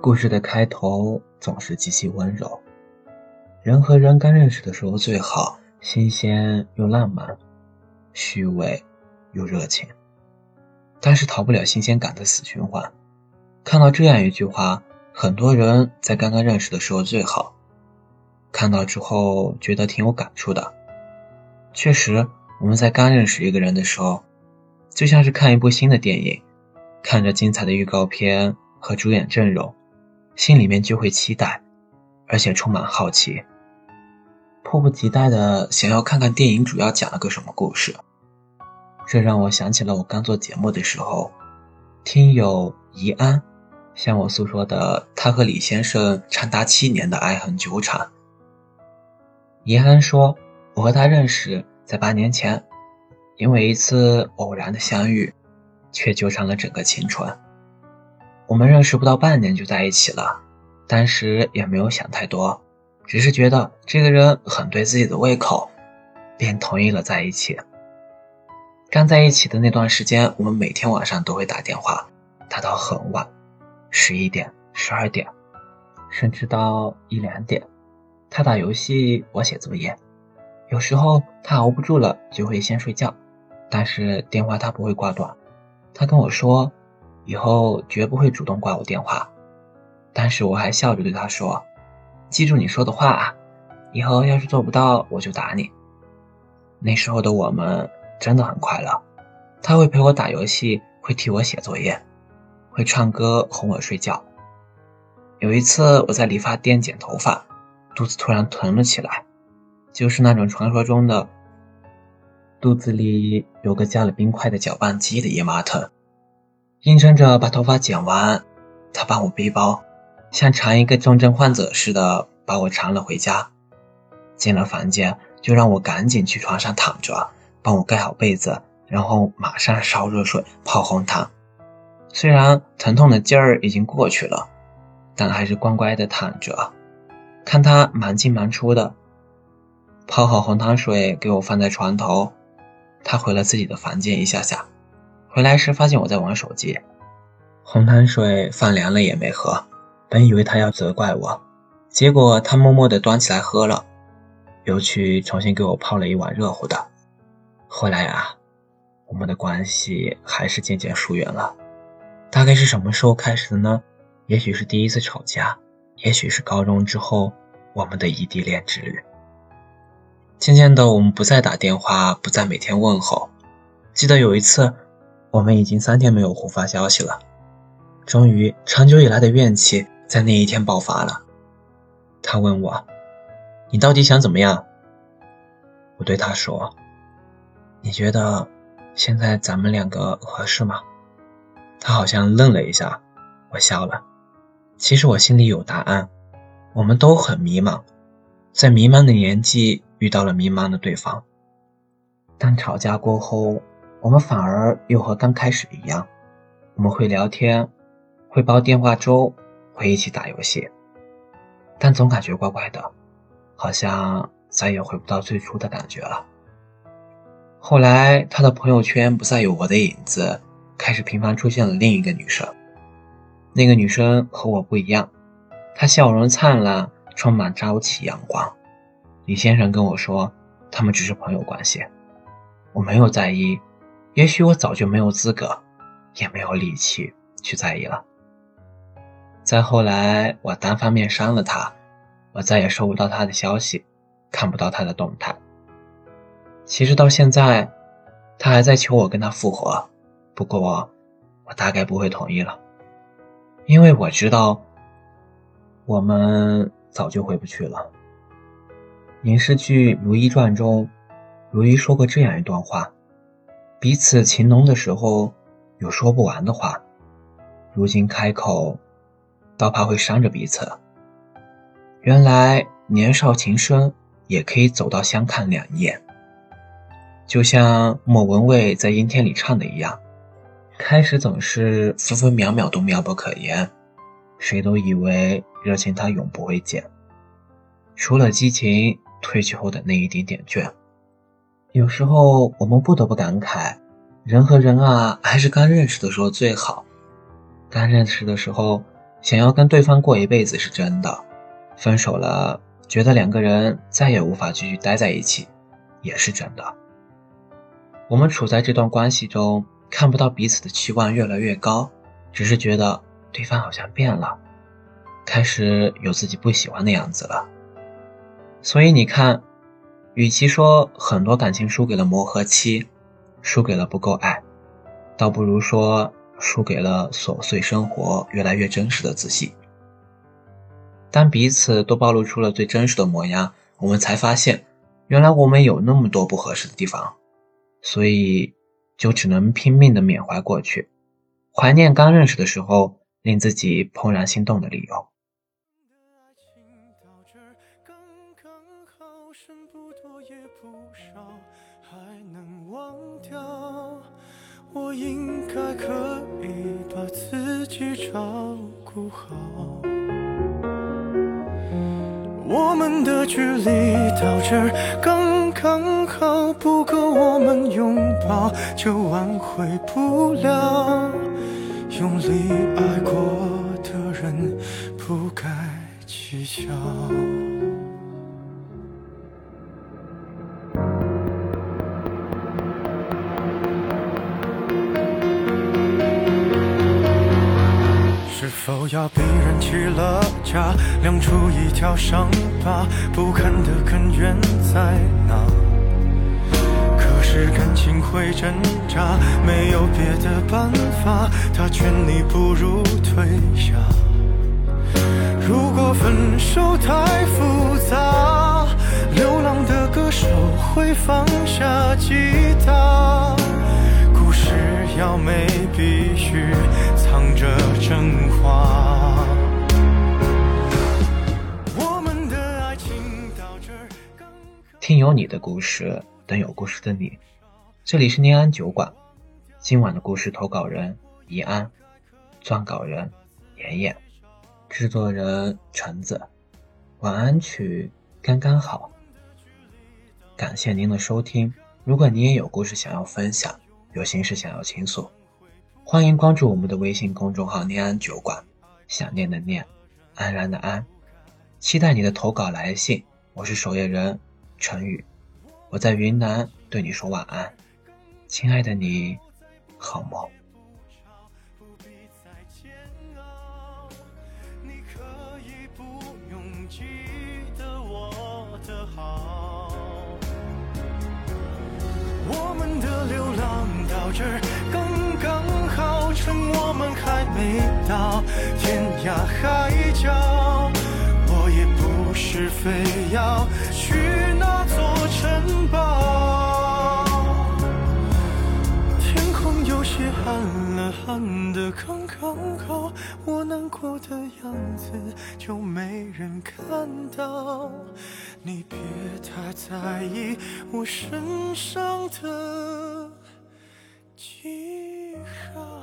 故事的开头总是极其温柔。人和人刚认识的时候最好，新鲜又浪漫，虚伪又热情。但是逃不了新鲜感的死循环。看到这样一句话，很多人在刚刚认识的时候最好。看到之后觉得挺有感触的。确实，我们在刚认识一个人的时候，就像是看一部新的电影，看着精彩的预告片和主演阵容。心里面就会期待，而且充满好奇，迫不及待的想要看看电影主要讲了个什么故事。这让我想起了我刚做节目的时候，听友怡安向我诉说的他和李先生长达七年的爱恨纠缠。怡安说，我和他认识在八年前，因为一次偶然的相遇，却纠缠了整个青春。我们认识不到半年就在一起了，当时也没有想太多，只是觉得这个人很对自己的胃口，便同意了在一起。刚在一起的那段时间，我们每天晚上都会打电话，打到很晚，十一点、十二点，甚至到一两点。他打游戏，我写作业。有时候他熬不住了，就会先睡觉，但是电话他不会挂断。他跟我说。以后绝不会主动挂我电话，但是我还笑着对他说：“记住你说的话啊，以后要是做不到，我就打你。”那时候的我们真的很快乐，他会陪我打游戏，会替我写作业，会唱歌哄我睡觉。有一次我在理发店剪头发，肚子突然疼了起来，就是那种传说中的肚子里有个加了冰块的搅拌机的姨妈疼。硬撑着把头发剪完，他帮我背包，像缠一个重症患者似的把我缠了回家。进了房间，就让我赶紧去床上躺着，帮我盖好被子，然后马上烧热水泡红糖。虽然疼痛的劲儿已经过去了，但还是乖乖的躺着，看他忙进忙出的。泡好红糖水给我放在床头，他回了自己的房间一下下。回来时发现我在玩手机，红糖水放凉了也没喝。本以为他要责怪我，结果他默默地端起来喝了，又去重新给我泡了一碗热乎的。后来啊，我们的关系还是渐渐疏远了。大概是什么时候开始的呢？也许是第一次吵架，也许是高中之后我们的异地恋之旅。渐渐的，我们不再打电话，不再每天问候。记得有一次。我们已经三天没有互发消息了，终于，长久以来的怨气在那一天爆发了。他问我：“你到底想怎么样？”我对他说：“你觉得现在咱们两个合适吗？”他好像愣了一下，我笑了。其实我心里有答案，我们都很迷茫，在迷茫的年纪遇到了迷茫的对方，但吵架过后。我们反而又和刚开始一样，我们会聊天，会煲电话粥，会一起打游戏，但总感觉怪怪的，好像再也回不到最初的感觉了。后来他的朋友圈不再有我的影子，开始频繁出现了另一个女生。那个女生和我不一样，她笑容灿烂，充满朝气阳光。李先生跟我说，他们只是朋友关系，我没有在意。也许我早就没有资格，也没有力气去在意了。再后来，我单方面删了他，我再也收不到他的消息，看不到他的动态。其实到现在，他还在求我跟他复合，不过我大概不会同意了，因为我知道我们早就回不去了。影视剧《如懿传》中，如懿说过这样一段话。彼此情浓的时候，有说不完的话。如今开口，倒怕会伤着彼此。原来年少情深，也可以走到相看两厌。就像莫文蔚在《阴天》里唱的一样，开始总是分分秒秒都妙不可言，谁都以为热情它永不会减，除了激情褪去后的那一点点倦。有时候我们不得不感慨，人和人啊，还是刚认识的时候最好。刚认识的时候，想要跟对方过一辈子是真的，分手了觉得两个人再也无法继续待在一起，也是真的。我们处在这段关系中，看不到彼此的期望越来越高，只是觉得对方好像变了，开始有自己不喜欢的样子了。所以你看，与其说很多感情输给了磨合期，输给了不够爱，倒不如说输给了琐碎生活越来越真实的自己。当彼此都暴露出了最真实的模样，我们才发现，原来我们有那么多不合适的地方。所以，就只能拼命的缅怀过去，怀念刚认识的时候令自己怦然心动的理由。我应该可以把自己照顾好。我们的距离到这儿刚刚好，不够我们拥抱，就挽回不了。用力爱过的人，不该计较。否要逼人起了家，亮出一条伤疤，不堪的根源在哪？可是感情会挣扎，没有别的办法，他劝你不如退下。如果分手太复杂，流浪的歌手会放下吉他。故事要美必须藏着真话。听有你的故事，等有故事的你。这里是念安酒馆，今晚的故事投稿人怡安，撰稿人妍妍，制作人橙子。晚安曲刚刚好。感谢您的收听。如果你也有故事想要分享。有心事想要倾诉，欢迎关注我们的微信公众号“念安酒馆”，想念的念，安然的安，期待你的投稿来信。我是守夜人陈宇，我在云南对你说晚安，亲爱的你，好梦。我们的流浪到这儿刚刚趁我们还没到天涯海角。我也不是非要去那座城堡。天空有些暗了，暗的刚刚好，我难过的样子就没人看到。你别太在意我身上的记号。